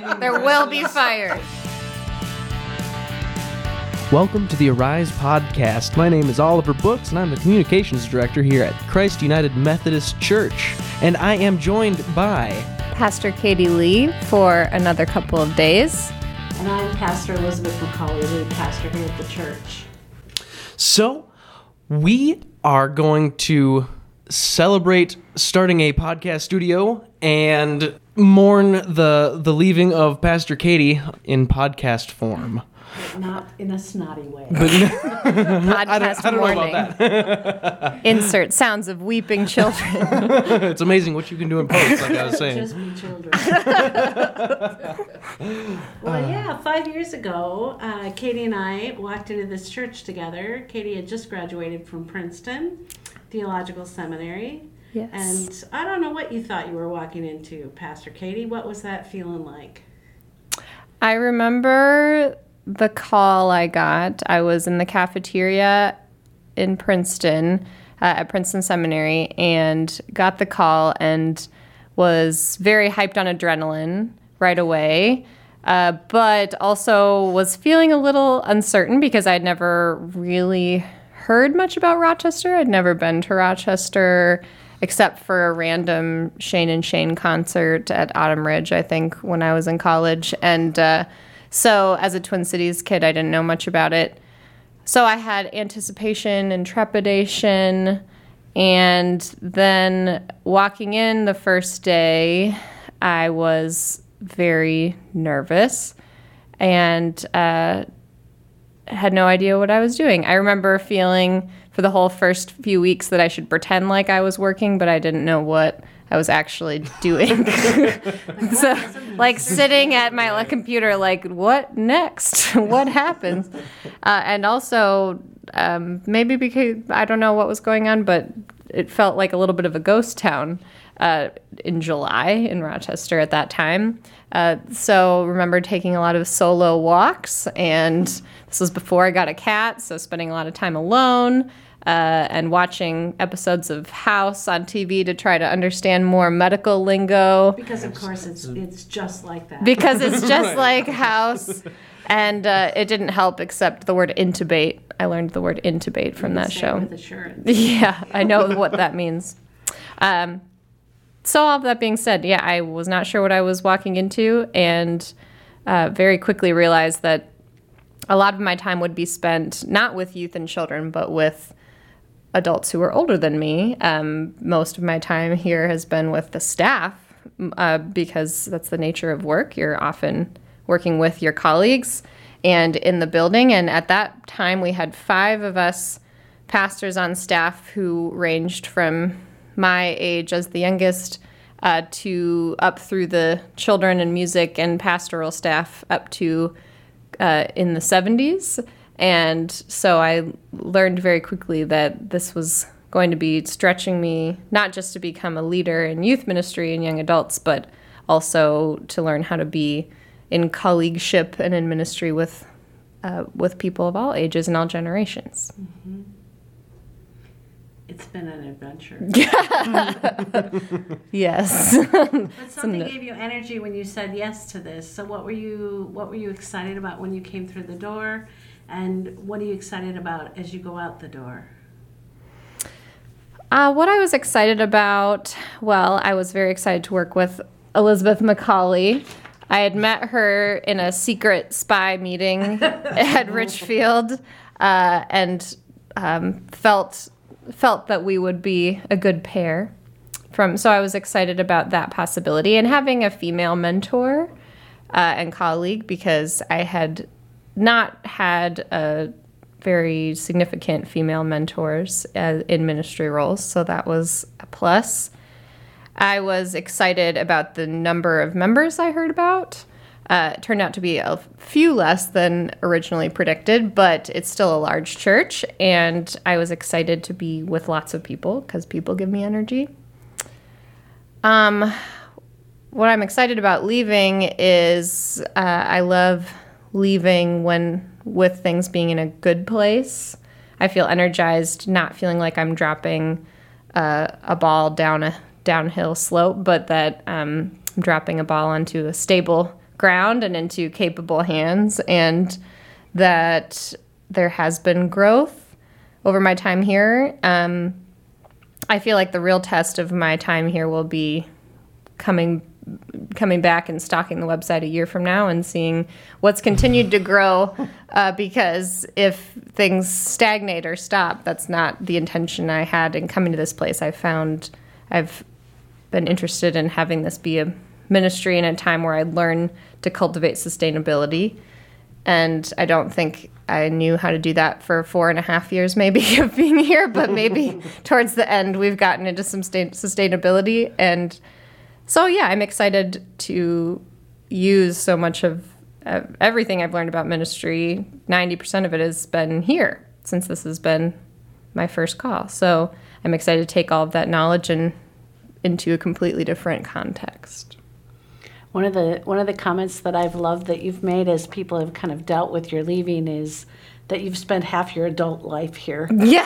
there will be fires. Welcome to the Arise podcast. My name is Oliver Brooks, and I'm the communications director here at Christ United Methodist Church. And I am joined by Pastor Katy Lee for another couple of days. And I'm Pastor Elizabeth Macaulay, lead pastor here at the church. So, we are going to celebrate starting a podcast studio and mourn the the leaving of Pastor Katy in podcast form. Not in a snotty way. Podcast I don't, I don't know about that. Insert sounds of weeping children. it's amazing what you can do in post, like I was saying. Just be children. well, yeah, five years ago, uh, Katy and I walked into this church together. Katie had just graduated from Princeton Theological Seminary. Yes. And I don't know what you thought you were walking into, Pastor Katy. What was that feeling like? I remember the call I got. I was in the cafeteria in Princeton uh, at Princeton Seminary and got the call and was very hyped on adrenaline right away. Uh, but also was feeling a little uncertain because I'd never really heard much about Rochester. I'd never been to Rochester except for a random Shane and Shane concert at Autumn Ridge, I think, when I was in college. And uh, so, as a Twin Cities kid, I didn't know much about it. So, I had anticipation and trepidation. And then walking in the first day, I was very nervous and uh, had no idea what I was doing. I remember feeling for the whole first few weeks that I should pretend like I was working, but I didn't know what I was actually doing. so, like sitting at my computer, like, what next? what happens? Uh, and also, um, maybe because I don't know what was going on, but it felt like a little bit of a ghost town uh, in July in Rochester at that time. Uh, so remember taking a lot of solo walks, and this was before I got a cat, so spending a lot of time alone. Uh, and watching episodes of House on TV to try to understand more medical lingo Because, of course, it's, it's just like that. because it's just like House. And uh, it didn't help except the word intubate. I learned the word intubate from that show. With. Yeah, I know what that means. Um, so, all of that being said, yeah, I was not sure what I was walking into, and uh, very quickly realized that a lot of my time would be spent not with youth and children, but with adults who are older than me. Um, most of my time here has been with the staff uh, because that's the nature of work. You're often working with your colleagues and in the building. And at that time, we had five of us pastors on staff who ranged from my age as the youngest uh, to up through the children and music and pastoral staff up to uh, in the 70s. And so I learned very quickly that this was going to be stretching me not just to become a leader in youth ministry and young adults, but also to learn how to be in colleagueship and in ministry with uh, with people of all ages and all generations. It's been an adventure. Yes. But something gave you energy when you said yes to this. So what were you what were you excited about when you came through the door? And what are you excited about as you go out the door? Uh, what I was excited about, well, I was very excited to work with Elizabeth Macaulay. I had met her in a secret spy meeting at Richfield uh, and um, felt felt that we would be a good pair. From so I was excited about that possibility and having a female mentor uh, and colleague because I had not had a very significant female mentors in ministry roles, so that was a plus. I was excited about the number of members I heard about. Uh, it turned out to be a few less than originally predicted, but it's still a large church, and I was excited to be with lots of people because people give me energy. Um, what I'm excited about leaving is uh, I love leaving when with things being in a good place. I feel energized, not feeling like I'm dropping uh, a ball down a downhill slope, but that um, I'm dropping a ball onto a stable ground and into capable hands, and that there has been growth over my time here. Um, I feel like the real test of my time here will be coming coming back and stalking the website a year from now and seeing what's continued to grow uh, because if things stagnate or stop that's not the intention i had in coming to this place. I found i've been interested in having this be a ministry in a time where i learn to cultivate sustainability. And i don't think i knew how to do that for four and a half years maybe of being here but maybe towards the end we've gotten into some sta- sustainability. And so yeah, I'm excited to use so much of uh, everything I've learned about ministry. Ninety percent of it has been here since this has been my first call. So I'm excited to take all of that knowledge and into a completely different context. One of the one of the comments that I've loved that you've made as people have kind of dealt with your leaving is that you've spent half your adult life here. Yeah.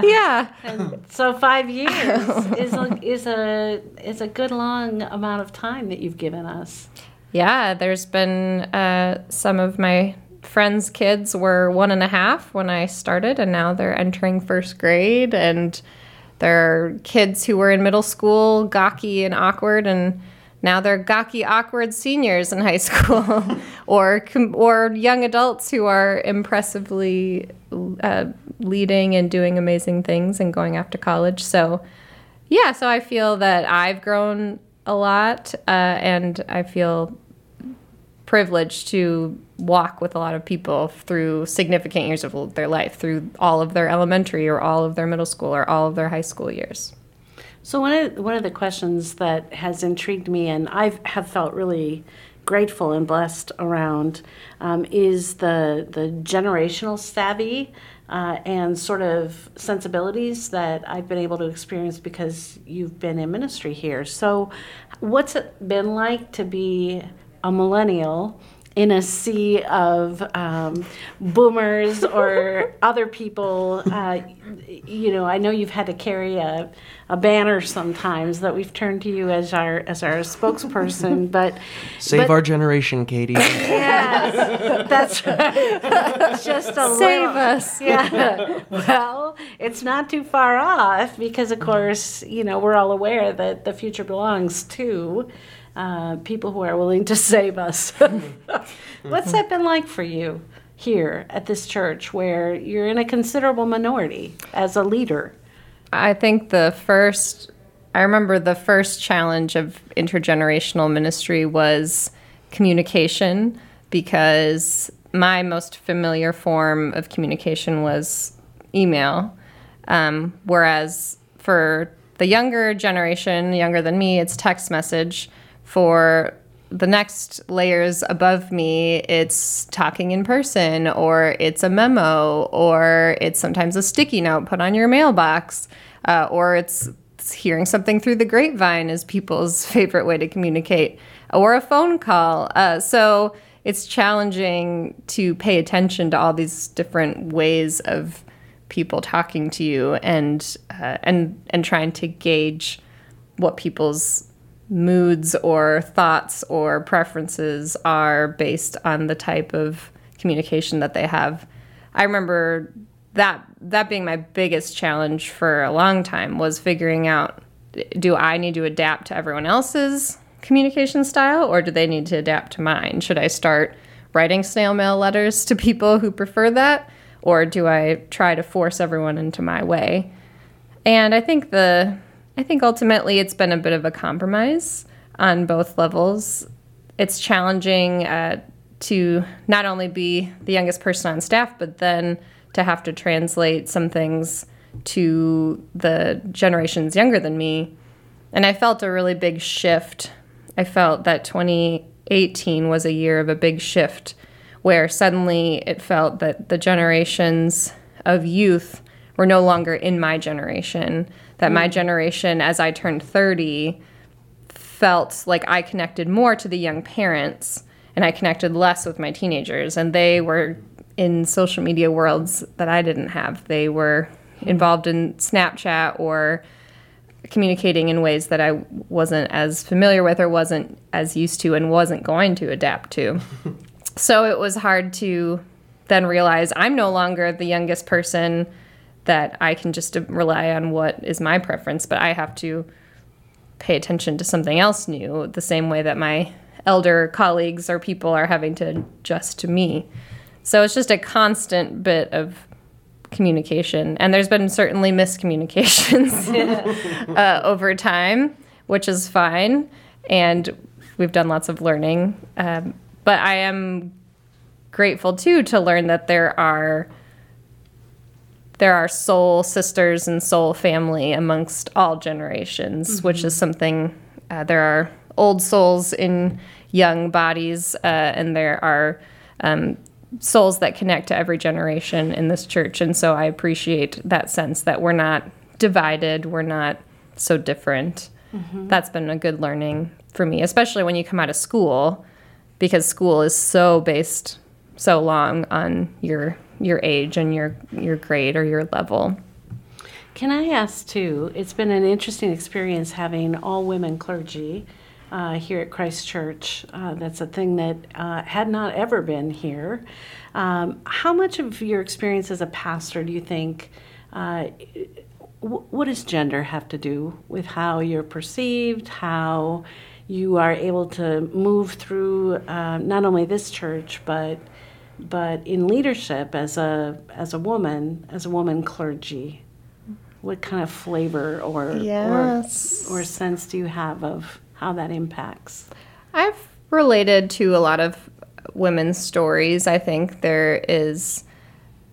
yeah. And so five years is a, is a is a good long amount of time that you've given us. Yeah, there's been uh, some of my friends' kids were one and a half when I started, and now they're entering first grade. And there are kids who were in middle school, gawky and awkward, and now they're gawky, awkward seniors in high school, or or young adults who are impressively uh, leading and doing amazing things and going off to college. So, yeah, so I feel that I've grown a lot, uh, and I feel privileged to walk with a lot of people through significant years of their life, through all of their elementary or all of their middle school or all of their high school years. So one of one of the questions that has intrigued me, and I have felt really grateful and blessed around, um, is the the generational savvy uh, and sort of sensibilities that I've been able to experience because you've been in ministry here. So, what's it been like to be a millennial? In a sea of um, boomers or other people. Uh, you know, I know you've had to carry a, a banner sometimes that we've turned to you as our as our spokesperson, but save but, our generation, Katy. Yes, that's right. Just a save little, us. Yeah. Well, it's not too far off because, of course, you know we're all aware that the future belongs to uh, people who are willing to save us. What's that been like for you here at this church where you're in a considerable minority as a leader? I think the first, I remember the first challenge of intergenerational ministry was communication because my most familiar form of communication was email. Um, whereas for the younger generation, younger than me, it's text message for the next layers above me, it's talking in person, or it's a memo, or it's sometimes a sticky note put on your mailbox, uh, or it's, it's hearing something through the grapevine is people's favorite way to communicate, or a phone call. Uh, so it's challenging to pay attention to all these different ways of people talking to you and uh, and and trying to gauge what people's moods or thoughts or preferences are based on the type of communication that they have. I remember that that being my biggest challenge for a long time was figuring out do I need to adapt to everyone else's communication style or do they need to adapt to mine? Should I start writing snail mail letters to people who prefer that or do I try to force everyone into my way? And I think the I think ultimately it's been a bit of a compromise on both levels. It's challenging uh, to not only be the youngest person on staff, but then to have to translate some things to the generations younger than me. And I felt a really big shift. I felt that 2018 was a year of a big shift where suddenly it felt that the generations of youth were no longer in my generation that my mm. generation, as I turned 30, felt like I connected more to the young parents and I connected less with my teenagers. And they were in social media worlds that I didn't have. They were hmm. involved in Snapchat or communicating in ways that I wasn't as familiar with or wasn't as used to and wasn't going to adapt to. so it was hard to then realize I'm no longer the youngest person that I can just rely on what is my preference, but I have to pay attention to something else new the same way that my elder colleagues or people are having to adjust to me. So it's just a constant bit of communication. And there's been certainly miscommunications uh, over time, which is fine. And we've done lots of learning. Um, but I am grateful too to learn that there are there are soul sisters and soul family amongst all generations, mm-hmm. which is something uh, there are old souls in young bodies, uh, and there are um, souls that connect to every generation in this church. And so I appreciate that sense that we're not divided, we're not so different. Mm-hmm. That's been a good learning for me, especially when you come out of school, because school is so based so long on your your age and your your grade or your level. Can I ask too? It's been an interesting experience having all women clergy uh, here at Christ Church. Uh, that's a thing that uh, had not ever been here. Um, how much of your experience as a pastor do you think? Uh, what does gender have to do with how you're perceived? How you are able to move through uh, not only this church but but in leadership as a as a woman as a woman clergy what kind of flavor or yes. or, or sense do you have of how that impacts. I've related to a lot of women's stories. I think there is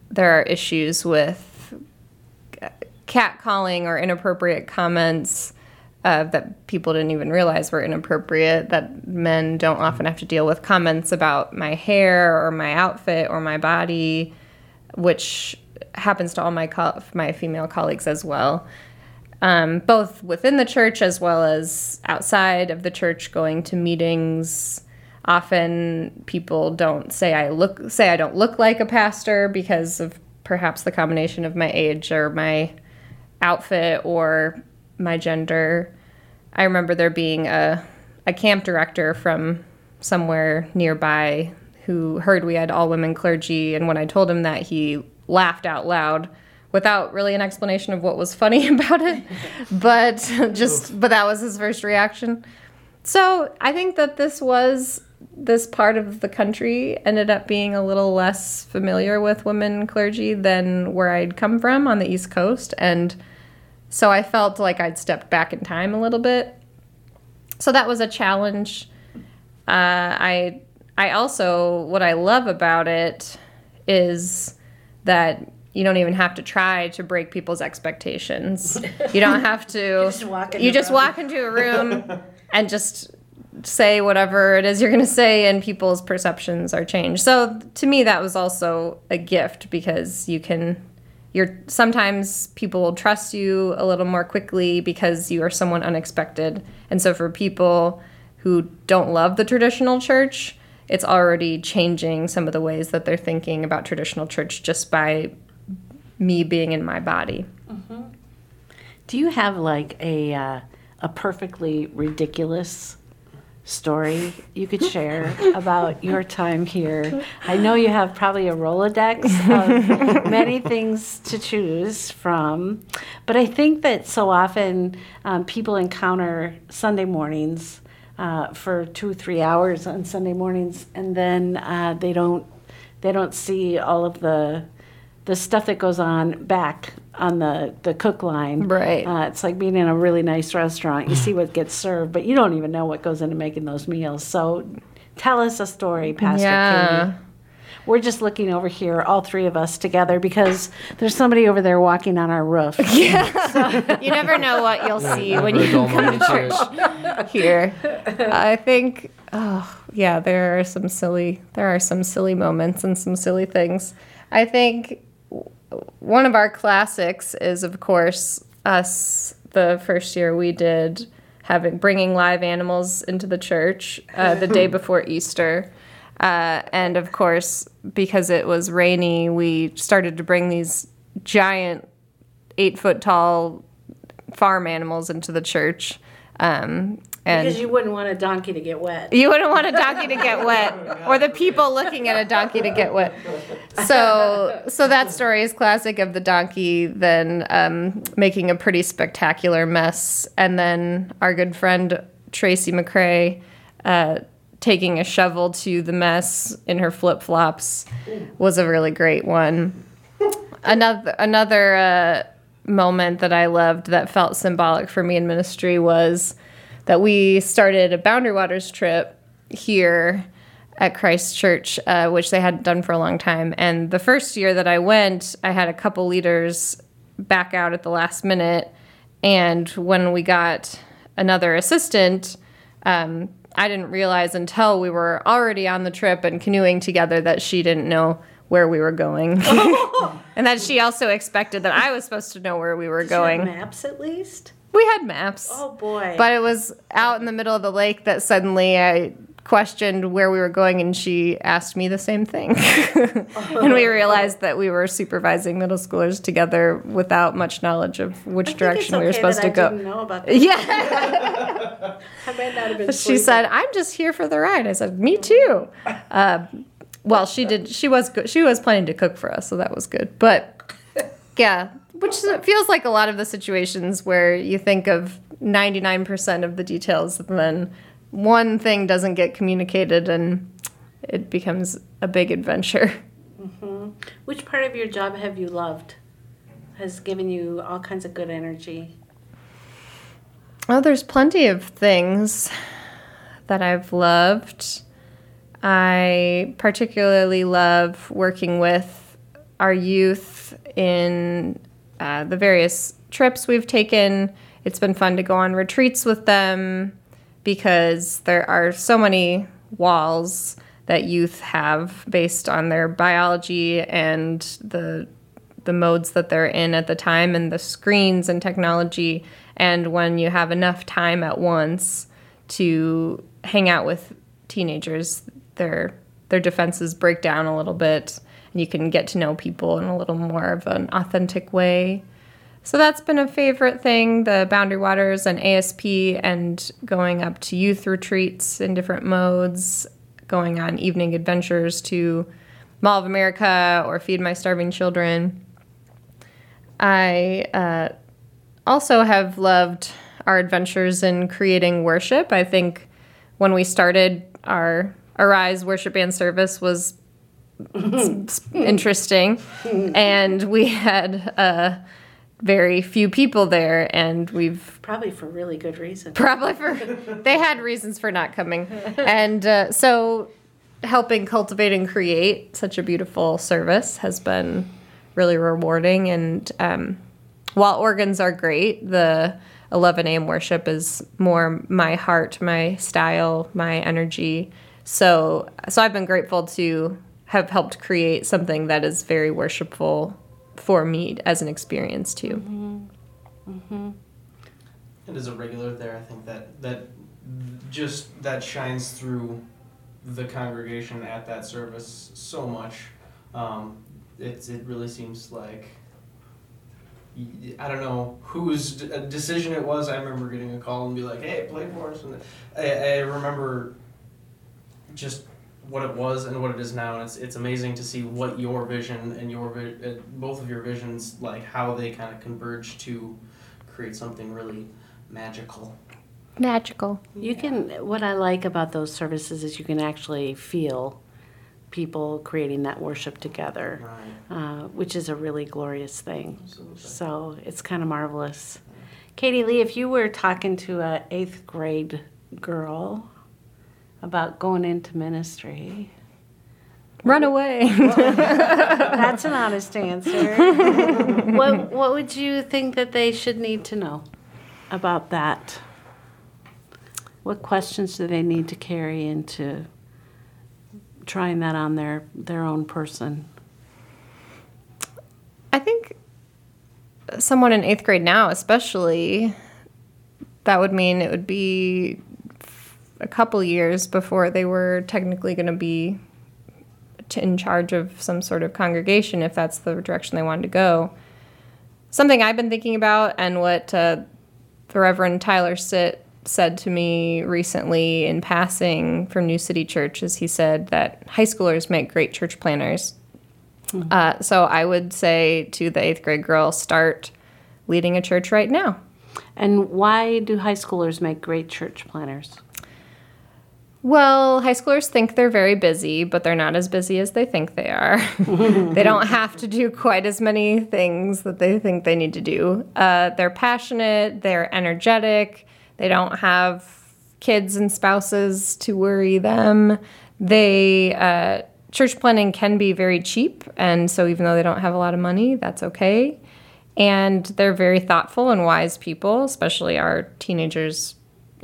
there are issues with catcalling or inappropriate comments uh, that people didn't even realize were inappropriate. That men don't often have to deal with comments about my hair or my outfit or my body, which happens to all my co- my female colleagues as well um, both within the church as well as outside of the church, going to meetings. Often people don't say I look say I don't look like a pastor because of perhaps the combination of my age or my outfit or my gender. I remember there being a a camp director from somewhere nearby who heard we had all women clergy and when I told him that he laughed out loud without really an explanation of what was funny about it. but just but that was his first reaction. So I think that this was this part of the country ended up being a little less familiar with women clergy than where I'd come from on the East Coast. And so I felt like I'd stepped back in time a little bit. So that was a challenge. Uh, I I also what I love about it is that you don't even have to try to break people's expectations. You don't have to. you just walk, you just walk into a room and just say whatever it is you're going to say, and people's perceptions are changed. So to me, that was also a gift because you can. You're sometimes people will trust you a little more quickly because you are someone unexpected, and so for people who don't love the traditional church, it's already changing some of the ways that they're thinking about traditional church just by me being in my body. Mm-hmm. Do you have like a uh, a perfectly ridiculous story you could share about your time here? I know you have probably a Rolodex of many things to choose from, but I think that so often um, people encounter Sunday mornings uh, for two three hours on Sunday mornings, and then uh, they don't they don't see all of the the stuff that goes on back on the, the cook line. Right. Uh, it's like being in a really nice restaurant. You see what gets served, but you don't even know what goes into making those meals. So tell us a story, Pastor yeah. Katy. We're just looking over here, all three of us together, because there's somebody over there walking on our roof. Yeah. so you never know what you'll see when you come to church here. I think, oh, yeah, there are some silly, there are some silly moments and some silly things. I think one of our classics is, of course, us. The first year we did having bringing live animals into the church uh, the day before Easter, uh, and of course, because it was rainy, we started to bring these giant, eight foot tall farm animals into the church. Um, and Because you wouldn't want a donkey to get wet. you wouldn't want a donkey to get wet, or the people looking at a donkey to get wet. So, so that story is classic of the donkey then um, making a pretty spectacular mess, and then our good friend Tracy McCrae uh, taking a shovel to the mess in her flip flops was a really great one. Another another uh, moment that I loved that felt symbolic for me in ministry was that we started a Boundary Waters trip here at Christ Church, uh, which they hadn't done for a long time. And the first year that I went, I had a couple leaders back out at the last minute. And when we got another assistant, um, I didn't realize until we were already on the trip and canoeing together that she didn't know where we were going. and that she also expected that I was supposed to know where we were Did you have going. maps at least. We had maps. Oh boy. But it was out in the middle of the lake that suddenly I questioned where we were going, and she asked me the same thing. and we realized that we were supervising middle schoolers together without much knowledge of which direction it's we were supposed to I go. didn't know about that. Yeah. I might not have been. she said, "I'm just here for the ride." I said, "Me too." Uh, well, she did. She was good. She was planning to cook for us, so that was good. But yeah, which feels like a lot of the situations where you think of 99% of the details, and then one thing doesn't get communicated, and it becomes a big adventure. Mm-hmm. Which part of your job have you loved? Has given you all kinds of good energy. Oh, there's plenty of things that I've loved. I particularly love working with our youth in uh, the various trips we've taken. It's been fun to go on retreats with them because there are so many walls that youth have based on their biology and the the modes that they're in at the time and the screens and technology and when you have enough time at once to hang out with teenagers their their defenses break down a little bit you can get to know people in a little more of an authentic way so that's been a favorite thing the boundary waters and asp and going up to youth retreats in different modes going on evening adventures to mall of america or feed my starving children I uh, also have loved our adventures in creating worship. I think when we started our Arise worship and service was interesting, and we had uh, very few people there, and we've Probably for really good reason. probably for they had reasons for not coming, and uh, so helping cultivate and create such a beautiful service has been really rewarding. And um, while organs are great, the 11 a.m. worship is more my heart, my style, my energy. So, so I've been grateful to have helped create something that is very worshipful for me as an experience too. And as a regular there, I think that that just that shines through the congregation at that service so much. Um, it's it really seems like I don't know whose d- uh, decision it was. I remember getting a call and be like, "Hey, play for us," and I, I remember just what it was and what it is now, and it's it's amazing to see what your vision and your vi- uh, both of your visions like how they kind of converge to create something really magical. Magical. You can. What I like about those services is you can actually feel people creating that worship together, Right. uh, which is a really glorious thing. Absolutely. So it's kind of marvelous. Katy Lee, if you were talking to a eighth grade girl about going into ministry, Run away. that's an honest answer. what what would you think that they should need to know about that? What questions do they need to carry into trying that on their their own person? I think someone in eighth grade now, especially, that would mean it would be a couple years before they were technically going to be in charge of some sort of congregation if that's the direction they wanted to go. Something I've been thinking about, and what uh, the Reverend Tyler Sit said to me recently in passing from New City Church is he said that high schoolers make great church planners. Uh, so I would say to the eighth grade girl, start leading a church right now. And why do high schoolers make great church planners? Well, high schoolers think they're very busy, but they're not as busy as they think they are. they don't have to do quite as many things that they think they need to do. Uh, they're passionate, they're energetic, they don't have kids and spouses to worry them. They, uh, church planning can be very cheap, and so even though they don't have a lot of money, that's okay. And they're very thoughtful and wise people, especially our teenagers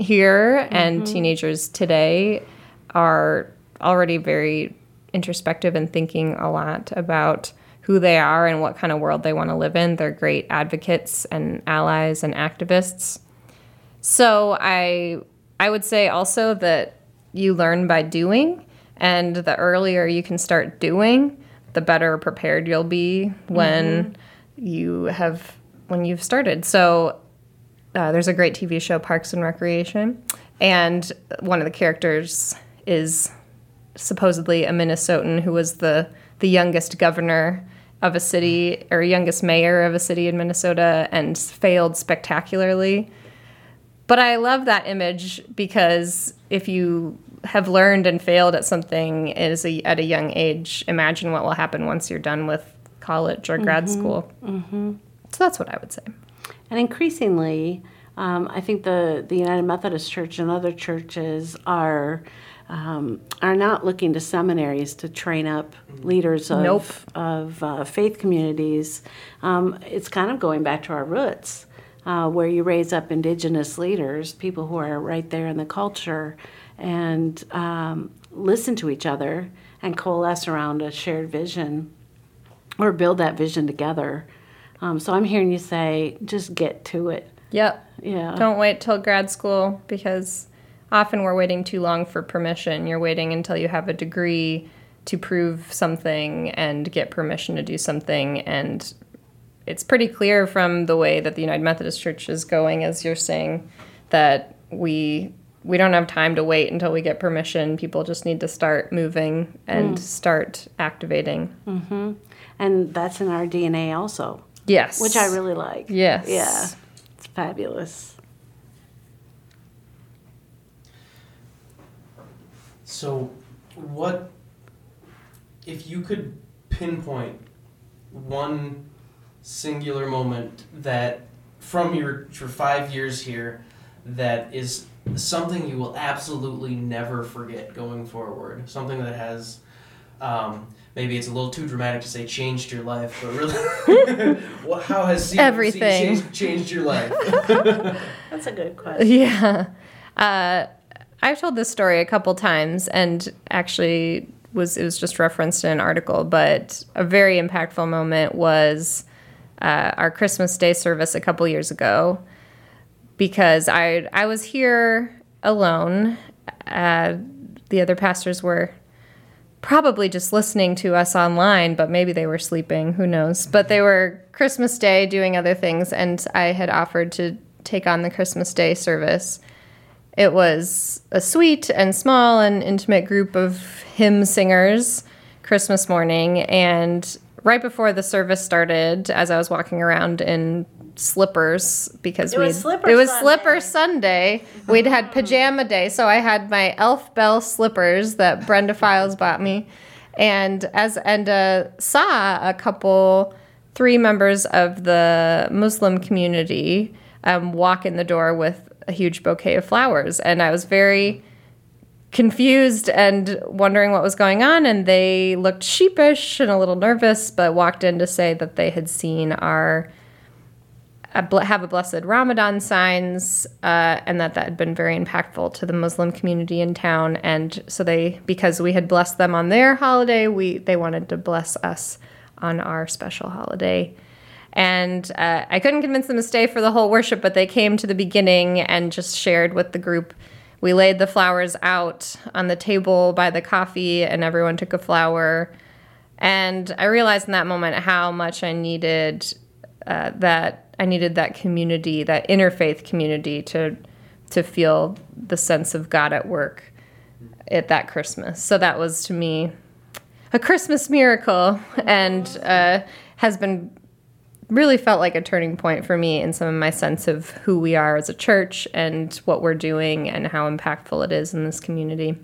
here and mm-hmm. teenagers today are already very introspective and thinking a lot about who they are and what kind of world they want to live in. They're great advocates and allies and activists. So I I would say also that you learn by doing and the earlier you can start doing, the better prepared you'll be when mm-hmm. you have when you've started. So uh, there's a great TV show, Parks and Recreation, and one of the characters is supposedly a Minnesotan who was the the youngest governor of a city or youngest mayor of a city in Minnesota and failed spectacularly. But I love that image because if you have learned and failed at something as a, at a young age, imagine what will happen once you're done with college or grad school. So that's what I would say. And increasingly, um, I think the, the United Methodist Church and other churches are um, are not looking to seminaries to train up leaders of Nope. of uh, faith communities. Um, it's kind of going back to our roots, uh, where you raise up indigenous leaders, people who are right there in the culture, and um, listen to each other and coalesce around a shared vision or build that vision together. Um, so I'm hearing you say, just get to it. Yep. Yeah. Don't wait till grad school because often we're waiting too long for permission. You're waiting until you have a degree to prove something and get permission to do something. And it's pretty clear from the way that the United Methodist Church is going, as you're saying, that we we don't have time to wait until we get permission. People just need to start moving and start activating. Mm-hmm. And that's in our DNA also, Yes. which I really like. Yes. Yeah. It's fabulous. So, what if you could pinpoint one singular moment that from your your five years here that is something you will absolutely never forget going forward? Something that has um, maybe it's a little too dramatic to say changed your life, but really, what, how has CMC Everything. changed, changed your life? That's a good question. Yeah. Uh, I've told this story a couple times and actually was it was just referenced in an article, but a very impactful moment was uh, our Christmas Day service a couple years ago because I I was here alone. Uh, the other pastors were probably just listening to us online, but maybe they were sleeping. Who knows? But they were Christmas Day doing other things, and I had offered to take on the Christmas Day service. It was a sweet and small and intimate group of hymn singers Christmas morning. And right before the service started, as I was walking around in slippers because It we was Slipper it was Sunday. slipper Sunday. We'd had pajama day, so I had my Elf Bell slippers that Brenda Files bought me, and as and uh, saw a couple, three members of the Muslim community um, walk in the door with a huge bouquet of flowers, and I was very confused and wondering what was going on and they looked sheepish and a little nervous but walked in to say that they had seen our have a blessed Ramadan signs, uh, and that that had been very impactful to the Muslim community in town. And so they, because we had blessed them on their holiday, we they wanted to bless us on our special holiday. And uh, I couldn't convince them to stay for the whole worship, but they came to the beginning and just shared with the group. We laid the flowers out on the table by the coffee, and everyone took a flower. And I realized in that moment how much I needed uh, that I needed that community, that interfaith community to to feel the sense of God at work at that Christmas. So that was to me a Christmas miracle and uh, has been really felt like a turning point for me in some of my sense of who we are as a church and what we're doing and how impactful it is in this community.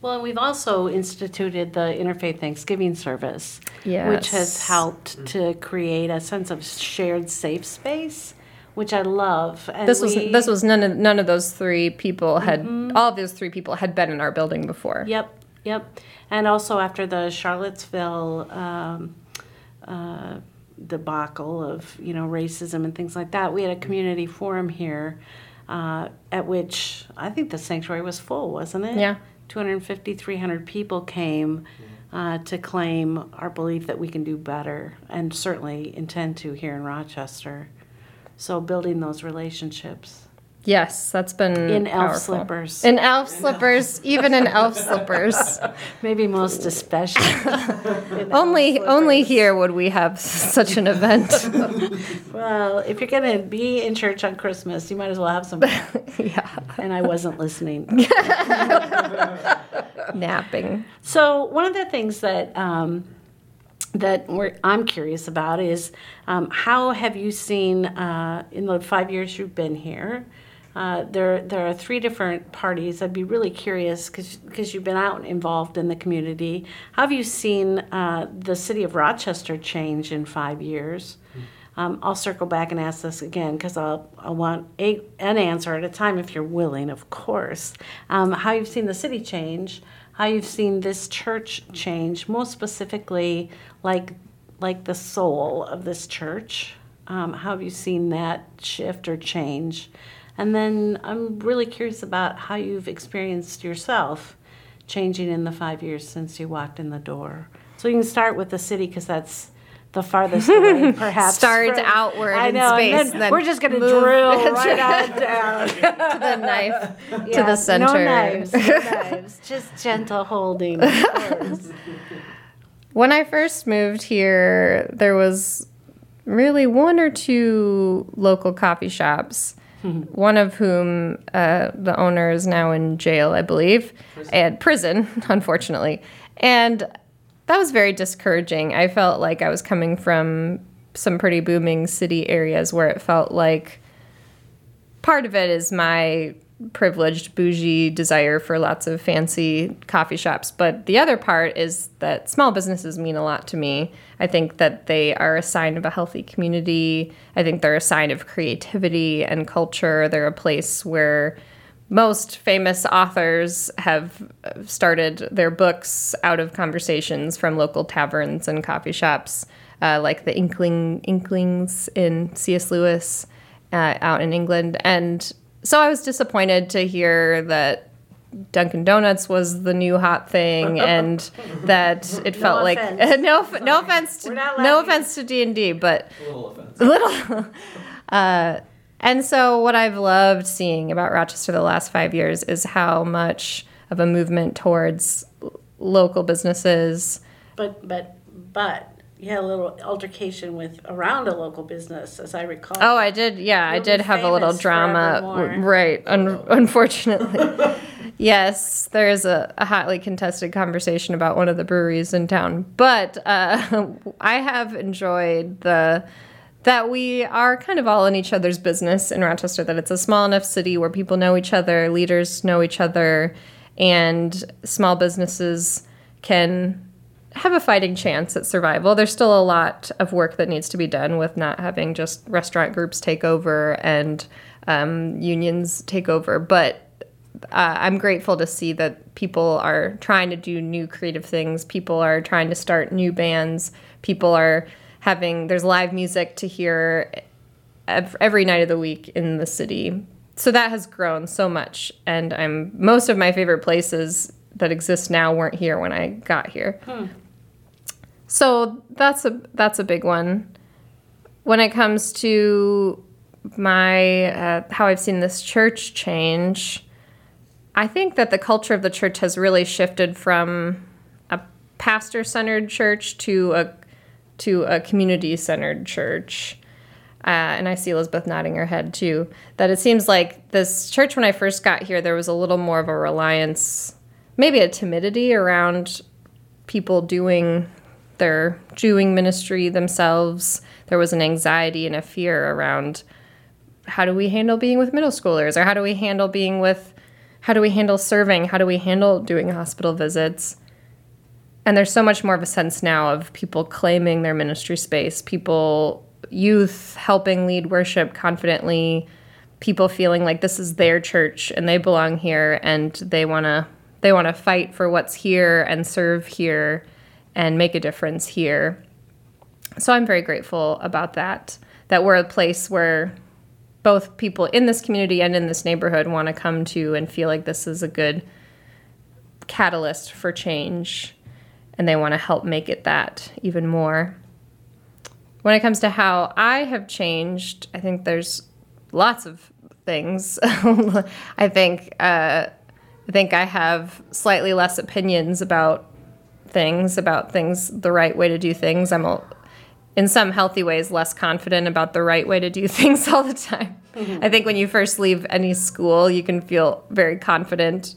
Well, and we've also instituted the Interfaith Thanksgiving service, which has helped to create a sense of shared safe space, which I love. And This was we- this was none of none of those three people had all of those three people had been in our building before. Yep, yep. And also after the Charlottesville um, uh, debacle of you know racism and things like that, we had a community forum here, uh, at which I think the sanctuary was full, wasn't it? Yeah. 250, 300 people came uh, to claim our belief that we can do better, and certainly intend to here in Rochester. So building those relationships. Yes, that's been In elf powerful. slippers. In elf slippers, even in elf slippers. Maybe most especially. only only here would we have such an event. Well, if you're going to be in church on Christmas, you might as well have some. yeah, and I wasn't listening. napping. So one of the things that um, that we're, I'm curious about is um, how have you seen uh, in the five years you've been here? Uh, there, there are three different parties. I'd be really curious because you've been out and involved in the community. How have you seen uh, the city of Rochester change in five years? Um, I'll circle back and ask this again because I'll, I want a, an answer at a time if you're willing, of course. Um, how you've seen the city change, how you've seen this church change, most specifically, like like the soul of this church. Um, how have you seen that shift or change? And then I'm really curious about how you've experienced yourself changing in the five years since you walked in the door. So you can start with the city because that's the farthest away, perhaps. Start from- outward I in space, and then then we're just going to drill right on down To the knife, to the center. No knives, no knives, just gentle holding. When I first moved here, there was really one or two local coffee shops. One of whom uh, the owner is now in jail, I believe, and prison, unfortunately. And that was very discouraging. I felt like I was coming from some pretty booming city areas where it felt like part of it is my privileged bougie desire for lots of fancy coffee shops. But the other part is that small businesses mean a lot to me. I think that they are a sign of a healthy community. I think they're a sign of creativity and culture. They're a place where most famous authors have started their books out of conversations from local taverns and coffee shops uh, like the inkling inklings in cs lewis uh, out in England. And so I was disappointed to hear that Dunkin' Donuts was the new hot thing, and that it felt like offense. no no offense to no offense to D and D, but a little offense. little. Uh, and so, what I've loved seeing about Rochester the last five years is how much of a movement towards local businesses. But but but you had a little altercation with around a local business, as I recall. Oh, I did. Yeah, I You'll did have a little drama. Right. Un- unfortunately. yes, there is a, a hotly contested conversation about one of the breweries in town. But uh, I have enjoyed the that we are kind of all in each other's business in Rochester, that it's a small enough city where people know each other, leaders know each other, and small businesses can have a fighting chance at survival. There's still a lot of work that needs to be done with not having just restaurant groups take over and um, unions take over. But uh, I'm grateful to see that people are trying to do new creative things. People are trying to start new bands. People are having, there's live music to hear every night of the week in the city. So that has grown so much. And I'm, most of my favorite places that exist now weren't here when I got here. So that's a that's a big one. When it comes to my uh, how I've seen this church change, I think that the culture of the church has really shifted from a pastor centered church to a to a community centered church. uh, and I see Elizabeth nodding her head too, that it seems like this church, when I first got here, there was a little more of a reliance, maybe a timidity around people doing their Jewing ministry themselves. There was an anxiety and a fear around how do we handle being with middle schoolers or how do we handle being with how do we handle serving? How do we handle doing hospital visits? And there's so much more of a sense now of people claiming their ministry space people youth helping lead worship confidently people feeling like this is their church and they belong here and they want to they want to fight for what's here and serve here and make a difference here so i'm very grateful about that that we're a place where both people in this community and in this neighborhood want to come to and feel like this is a good catalyst for change and they want to help make it that even more. When it comes to how I have changed, I think there's lots of things. I think uh, I think I have slightly less opinions about things, about things, the right way to do things. I'm a, in some healthy ways less confident about the right way to do things all the time. Mm-hmm. I think when you first leave any school, you can feel very confident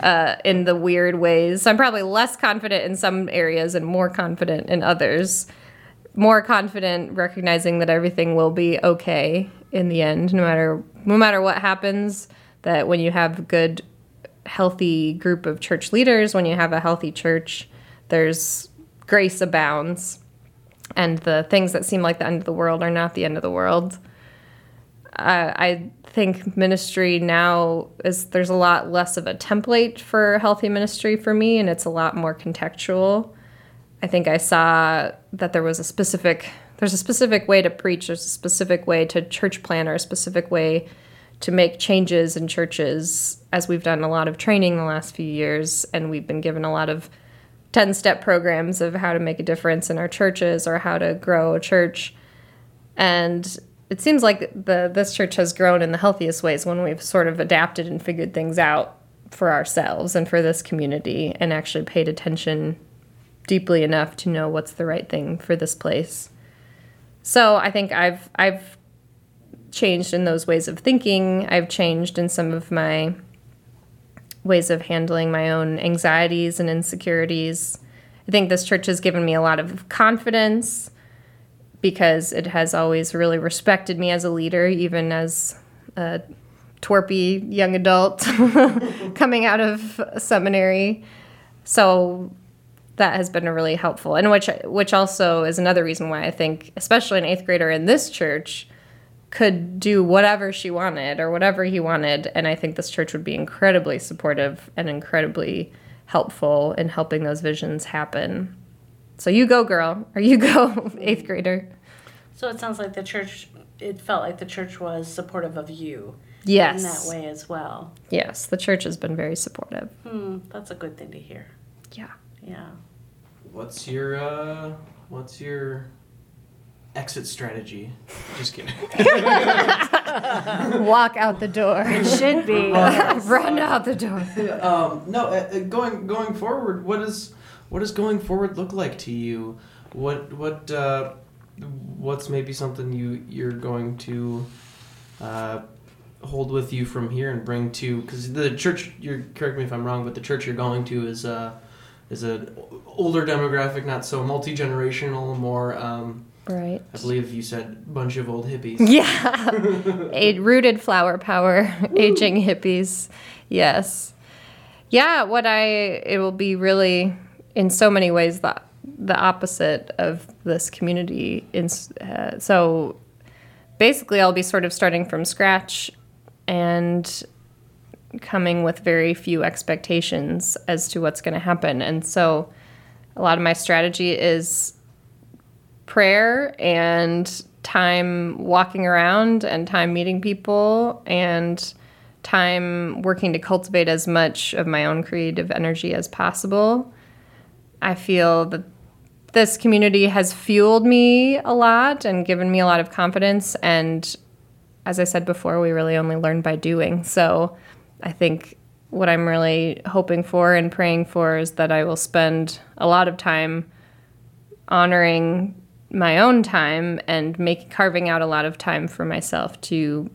uh, in the weird ways. So I'm probably less confident in some areas and more confident in others. More confident recognizing that everything will be okay in the end, no matter no matter what happens. That when you have good, healthy group of church leaders, when you have a healthy church, there's grace abounds and the things that seem like the end of the world are not the end of the world. Uh, I think ministry now is there's a lot less of a template for healthy ministry for me, and it's a lot more contextual. I think I saw that there was a specific there's a specific way to preach, there's a specific way to church plan, or a specific way to make changes in churches. As we've done a lot of training the last few years, and we've been given a lot of 10 step programs of how to make a difference in our churches or how to grow a church. And it seems like the this church has grown in the healthiest ways when we've sort of adapted and figured things out for ourselves and for this community and actually paid attention deeply enough to know what's the right thing for this place. So I think I've I've changed in those ways of thinking. I've changed in some of my ways of handling my own anxieties and insecurities. I think this church has given me a lot of confidence because it has always really respected me as a leader, even as a twerpy young adult coming out of seminary. So that has been really helpful, and which which also is another reason why I think, especially an eighth grader in this church, could do whatever she wanted or whatever he wanted. And I think this church would be incredibly supportive and incredibly helpful in helping those visions happen. So you go, girl, or you go, eighth grader. So it sounds like the church, it felt like the church was supportive of you. Yes. In that way as well. Yes, the church has been very supportive. Hmm, that's a good thing to hear. Yeah. Yeah. What's your, uh, what's your exit strategy. Just kidding. Walk out the door. It should be. Run out the door. Um, no, uh, uh, going going forward, what is what does going forward look like to you? What what uh, what's maybe something you you're going to uh, hold with you from here and bring to because the church. You're correct me if I'm wrong, but the church you're going to is uh, is an older demographic, not so multi generational, more. Um, Right. I believe you said bunch of old hippies. Yeah. A rooted flower power, aging hippies. Yes. Yeah, what I it will be really in so many ways the the opposite of this community in uh, so basically I'll be sort of starting from scratch and coming with very few expectations as to what's going to happen. And so a lot of my strategy is prayer and time walking around and time meeting people and time working to cultivate as much of my own creative energy as possible. I feel that this community has fueled me a lot and given me a lot of confidence. And as I said before, we really only learn by doing. So I think what I'm really hoping for and praying for is that I will spend a lot of time honoring my own time and make carving out a lot of time for myself to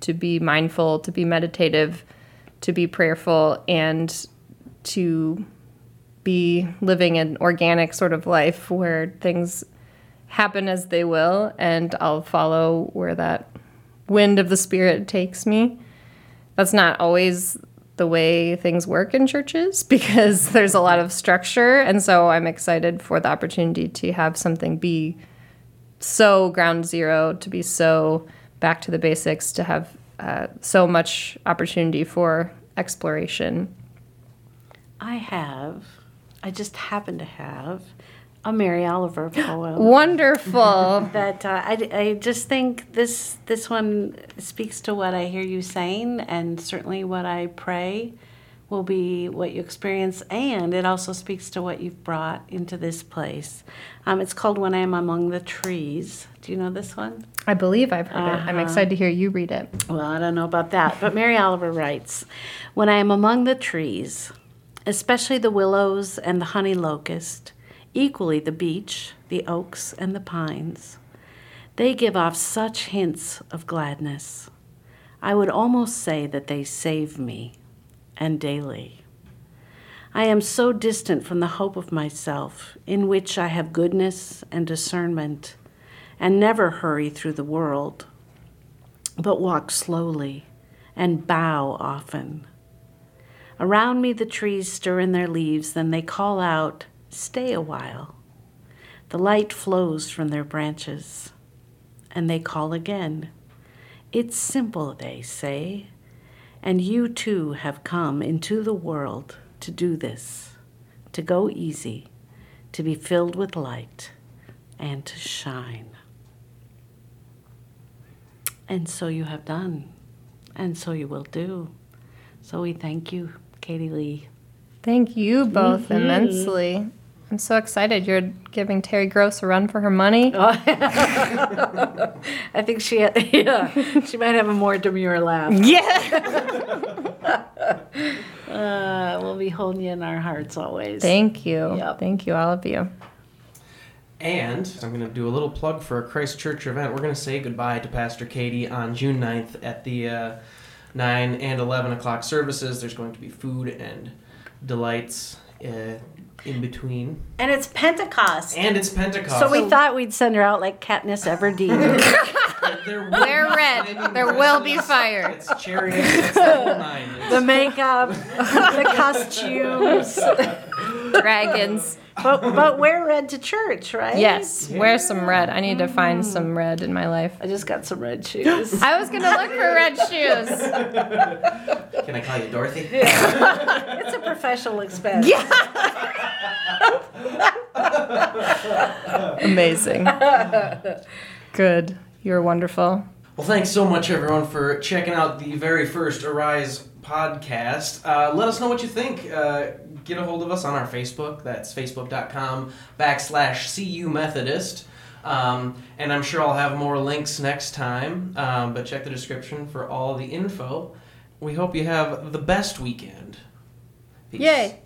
to be mindful, to be meditative, to be prayerful and to be living an organic sort of life where things happen as they will and I'll follow where that wind of the spirit takes me. That's not always the way things work in churches because there's a lot of structure. And so I'm excited for the opportunity to have something be so ground zero, to be so back to the basics, to have uh, so much opportunity for exploration. I have, I just happen to have a Mary Oliver poem. Wonderful. that uh, I, I just think this this one speaks to what I hear you saying, and certainly what I pray will be what you experience, and it also speaks to what you've brought into this place. Um, it's called "When I Am Among the Trees." Do you know this one? I believe I've heard it. I'm excited to hear you read it. Well, I don't know about that, but Mary Oliver writes When I am among the trees, especially the willows and the honey locust, equally the beech, the oaks, and the pines, they give off such hints of gladness. I would almost say that they save me, and daily. I am so distant from the hope of myself, in which I have goodness and discernment, and never hurry through the world but walk slowly and bow often. Around me, the trees stir in their leaves, then they call out, Stay a while. The light flows from their branches, and they call again. It's simple, they say, and you too have come into the world to do this, to go easy, to be filled with light, and to shine. And so you have done, and so you will do. So we thank you, Katy Lee. Thank you both immensely. I'm so excited. You're giving Terry Gross a run for her money. I think she, yeah, she might have a more demure laugh. Yeah. Uh, we'll be holding you in our hearts always. Thank you. Yep. Thank you, all of you. And I'm going to do a little plug for a Christ Church event. We're going to say goodbye to Pastor Katy on June 9th at the uh, 9 and 11 o'clock services. There's going to be food and delights uh, in between. and it's Pentecost. And it's Pentecost. so we thought we'd send her out like Katniss Everdeen. There Wear red. flaming There will be dresses. fire. It's chariots. It's the whole nine. It's- the makeup, the costumes. Dragons. But, but wear red to church, right? Yes, wear some red. I need to find some red in my life. I just got some red shoes. I was gonna look for red shoes. Can I call you Dorothy? it's a professional expense. Amazing. Good. You're wonderful. Well, thanks so much, everyone, for checking out the very first Arise podcast. Uh, let us know what you think. Uh, get a hold of us on our Facebook. That's facebook.com backslash CU Methodist. Um, and I'm sure I'll have more links next time. Um, but check the description for all the info. We hope you have the best weekend. Peace. Yay.